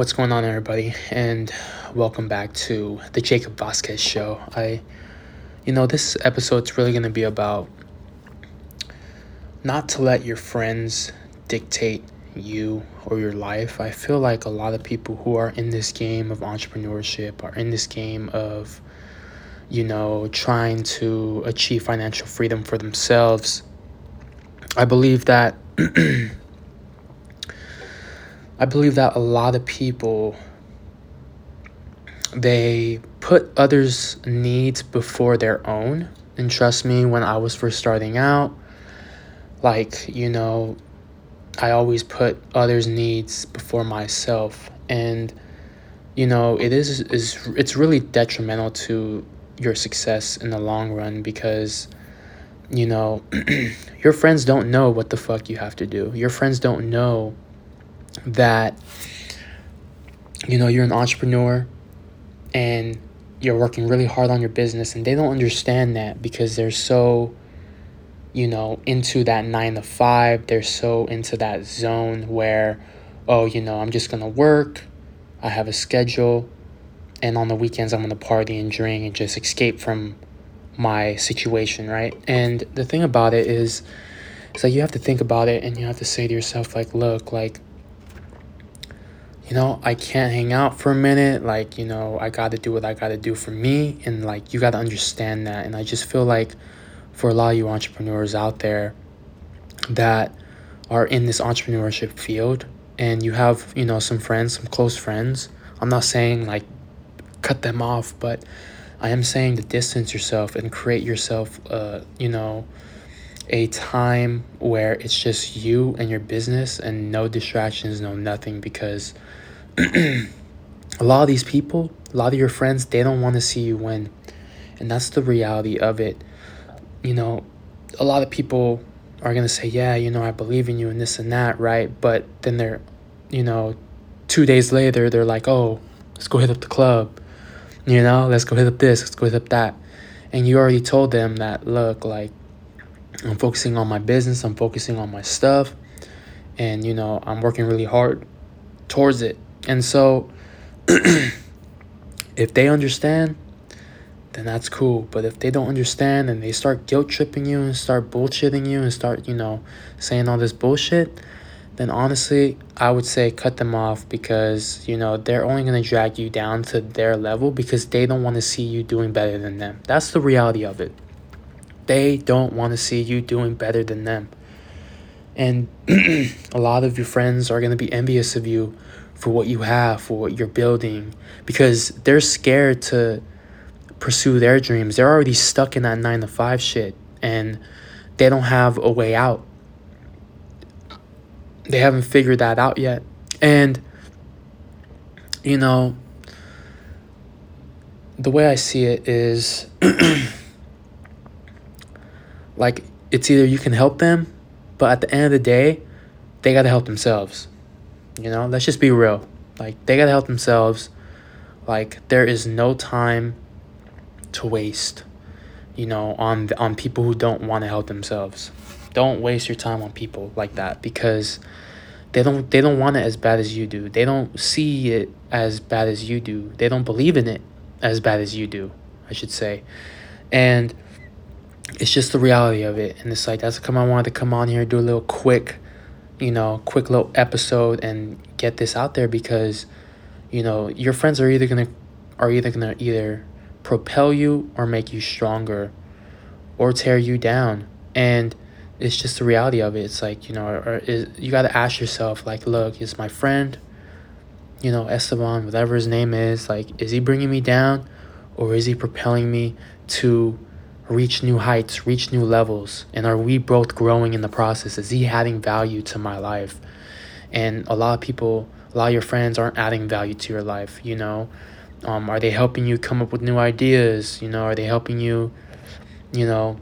What's going on, everybody? And welcome back to the Jacob Vasquez Show. I, you know, this episode's really going to be about not to let your friends dictate you or your life. I feel like a lot of people who are in this game of entrepreneurship are in this game of, you know, trying to achieve financial freedom for themselves. I believe that. I believe that a lot of people they put others' needs before their own. And trust me, when I was first starting out, like, you know, I always put others' needs before myself. And, you know, it is is it's really detrimental to your success in the long run because you know, your friends don't know what the fuck you have to do. Your friends don't know that you know you're an entrepreneur and you're working really hard on your business and they don't understand that because they're so you know into that 9 to 5 they're so into that zone where oh you know I'm just going to work. I have a schedule and on the weekends I'm going to party and drink and just escape from my situation right? And the thing about it is it's like you have to think about it and you have to say to yourself like look like you know, I can't hang out for a minute. Like, you know, I got to do what I got to do for me. And, like, you got to understand that. And I just feel like for a lot of you entrepreneurs out there that are in this entrepreneurship field and you have, you know, some friends, some close friends, I'm not saying like cut them off, but I am saying to distance yourself and create yourself, uh, you know, a time where it's just you and your business and no distractions, no nothing because a lot of these people, a lot of your friends, they don't want to see you win. And that's the reality of it. You know, a lot of people are going to say, yeah, you know, I believe in you and this and that, right? But then they're, you know, two days later, they're like, oh, let's go hit up the club. You know, let's go hit up this, let's go hit up that. And you already told them that, look, like, I'm focusing on my business, I'm focusing on my stuff, and, you know, I'm working really hard towards it. And so, if they understand, then that's cool. But if they don't understand and they start guilt tripping you and start bullshitting you and start, you know, saying all this bullshit, then honestly, I would say cut them off because, you know, they're only going to drag you down to their level because they don't want to see you doing better than them. That's the reality of it. They don't want to see you doing better than them. And a lot of your friends are going to be envious of you for what you have, for what you're building, because they're scared to pursue their dreams. They're already stuck in that nine to five shit and they don't have a way out. They haven't figured that out yet. And, you know, the way I see it is like it's either you can help them, but at the end of the day, they got to help themselves. You know, let's just be real. Like they gotta help themselves. Like there is no time to waste. You know, on on people who don't want to help themselves. Don't waste your time on people like that because they don't they don't want it as bad as you do. They don't see it as bad as you do. They don't believe in it as bad as you do, I should say. And it's just the reality of it. And it's like that's come I wanted to come on here do a little quick you know, quick little episode and get this out there because, you know, your friends are either gonna are either gonna either propel you or make you stronger or tear you down. And it's just the reality of it. It's like, you know, or is you gotta ask yourself, like, look, is my friend, you know, Esteban, whatever his name is, like, is he bringing me down or is he propelling me to reach new heights, reach new levels? And are we both growing in the process? Is he adding value to my life? And a lot of people, a lot of your friends aren't adding value to your life, you know? Um, are they helping you come up with new ideas? You know, are they helping you, you know,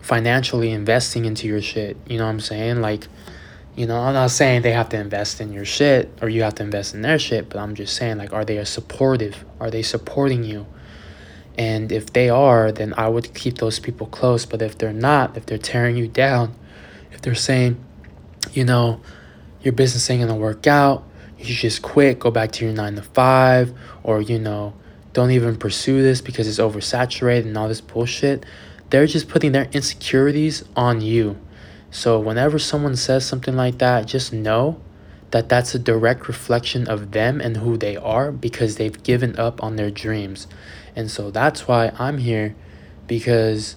financially investing into your shit? You know what I'm saying? Like, you know, I'm not saying they have to invest in your shit or you have to invest in their shit, but I'm just saying, like, are they supportive? Are they supporting you? And if they are, then I would keep those people close. But if they're not, if they're tearing you down, if they're saying, you know, your business ain't gonna work out, you should just quit, go back to your nine to five, or, you know, don't even pursue this because it's oversaturated and all this bullshit. They're just putting their insecurities on you. So whenever someone says something like that, just know that that's a direct reflection of them and who they are because they've given up on their dreams. And so that's why I'm here because,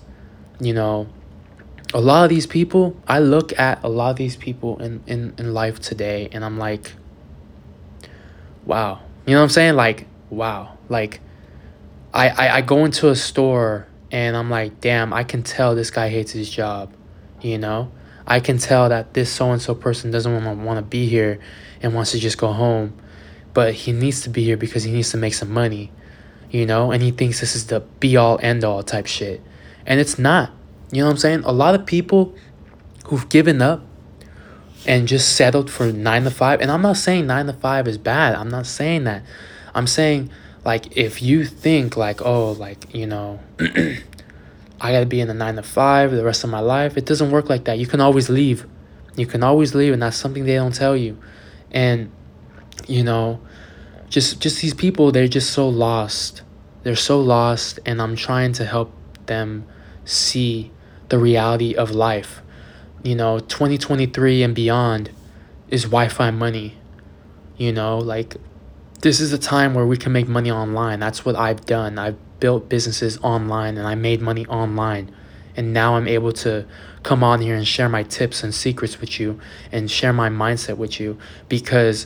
you know, a lot of these people, I look at a lot of these people in, in, in life today and I'm like, wow. You know what I'm saying? Like, wow. Like, I, I, I go into a store and I'm like, damn, I can tell this guy hates his job, you know? I can tell that this so and so person doesn't want to want to be here and wants to just go home, but he needs to be here because he needs to make some money, you know, and he thinks this is the be all end all type shit. And it's not. You know what I'm saying? A lot of people who've given up and just settled for 9 to 5, and I'm not saying 9 to 5 is bad. I'm not saying that. I'm saying like if you think like oh like, you know, I got to be in a 9 to 5 the rest of my life, it doesn't work like that. You can always leave. You can always leave and that's something they don't tell you and you know just just these people they're just so lost. They're so lost and i'm trying to help them see the reality of life. You know 2023 and beyond is wi-fi money. You know like this is a time where we can make money online. That's what i've done. I've built businesses online and i made money online. And now i'm able to come on here and share my tips and secrets with you and share my mindset with you because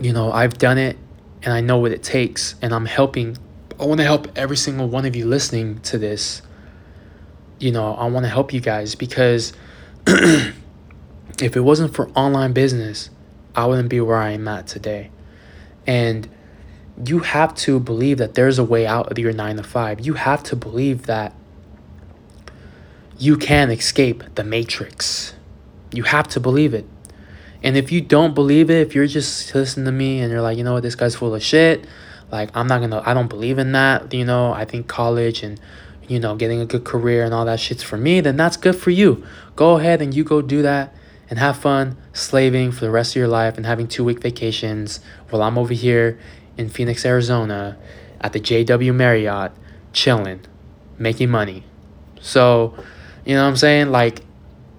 you know I've done it and I know what it takes and I'm helping I want to help every single one of you listening to this you know I want to help you guys because if it wasn't for online business I wouldn't be where I am at today and you have to believe that there's a way out of your 9 to 5 you have to believe that you can escape the matrix. You have to believe it. And if you don't believe it, if you're just listening to me and you're like, you know what, this guy's full of shit, like I'm not gonna I don't believe in that, you know, I think college and you know, getting a good career and all that shit's for me, then that's good for you. Go ahead and you go do that and have fun slaving for the rest of your life and having two week vacations while I'm over here in Phoenix, Arizona at the JW Marriott chilling, making money. So, you know what I'm saying? Like,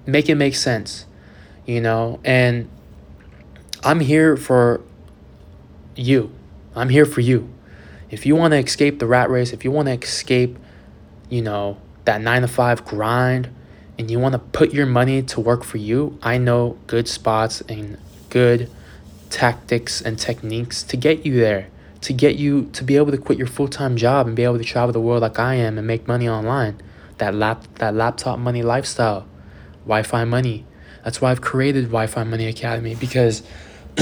make it make sense, you know? And I'm here for you. I'm here for you. If you want to escape the rat race, if you want to escape, you know, that nine to five grind, and you want to put your money to work for you, I know good spots and good tactics and techniques to get you there, to get you to be able to quit your full time job and be able to travel the world like I am and make money online that lap that laptop money lifestyle, Wi-Fi money. That's why I've created Wi-Fi Money Academy because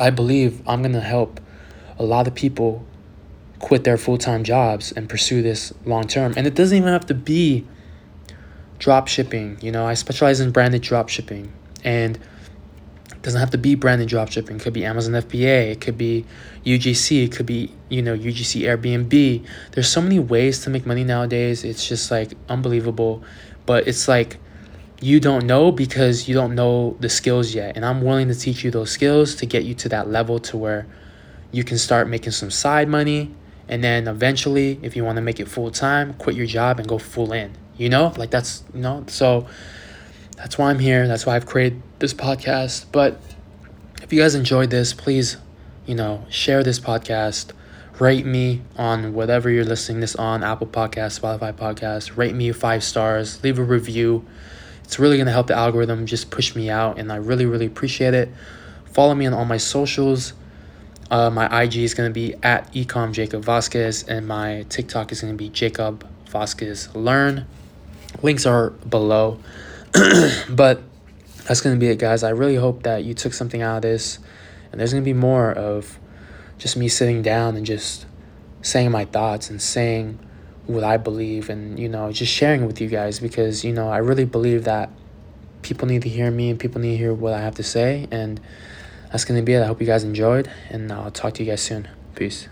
I believe I'm gonna help a lot of people quit their full-time jobs and pursue this long term. And it doesn't even have to be drop shipping. You know, I specialize in branded drop shipping and it doesn't have to be branded drop shipping. It could be Amazon FBA. It could be UGC. It could be, you know, UGC Airbnb. There's so many ways to make money nowadays. It's just like unbelievable. But it's like you don't know because you don't know the skills yet. And I'm willing to teach you those skills to get you to that level to where you can start making some side money. And then eventually, if you want to make it full time, quit your job and go full in. You know, like that's, you know, so that's why I'm here. That's why I've created this podcast. But if you guys enjoyed this, please, you know, share this podcast. Rate me on whatever you're listening this on Apple Podcast, Spotify Podcast. Rate me five stars. Leave a review. It's really gonna help the algorithm just push me out, and I really, really appreciate it. Follow me on all my socials. Uh, my IG is gonna be at ecom Jacob Vasquez, and my TikTok is gonna be Jacob Vasquez Learn. Links are below. but that's going to be it, guys. I really hope that you took something out of this. And there's going to be more of just me sitting down and just saying my thoughts and saying what I believe and, you know, just sharing with you guys because, you know, I really believe that people need to hear me and people need to hear what I have to say. And that's going to be it. I hope you guys enjoyed. And I'll talk to you guys soon. Peace.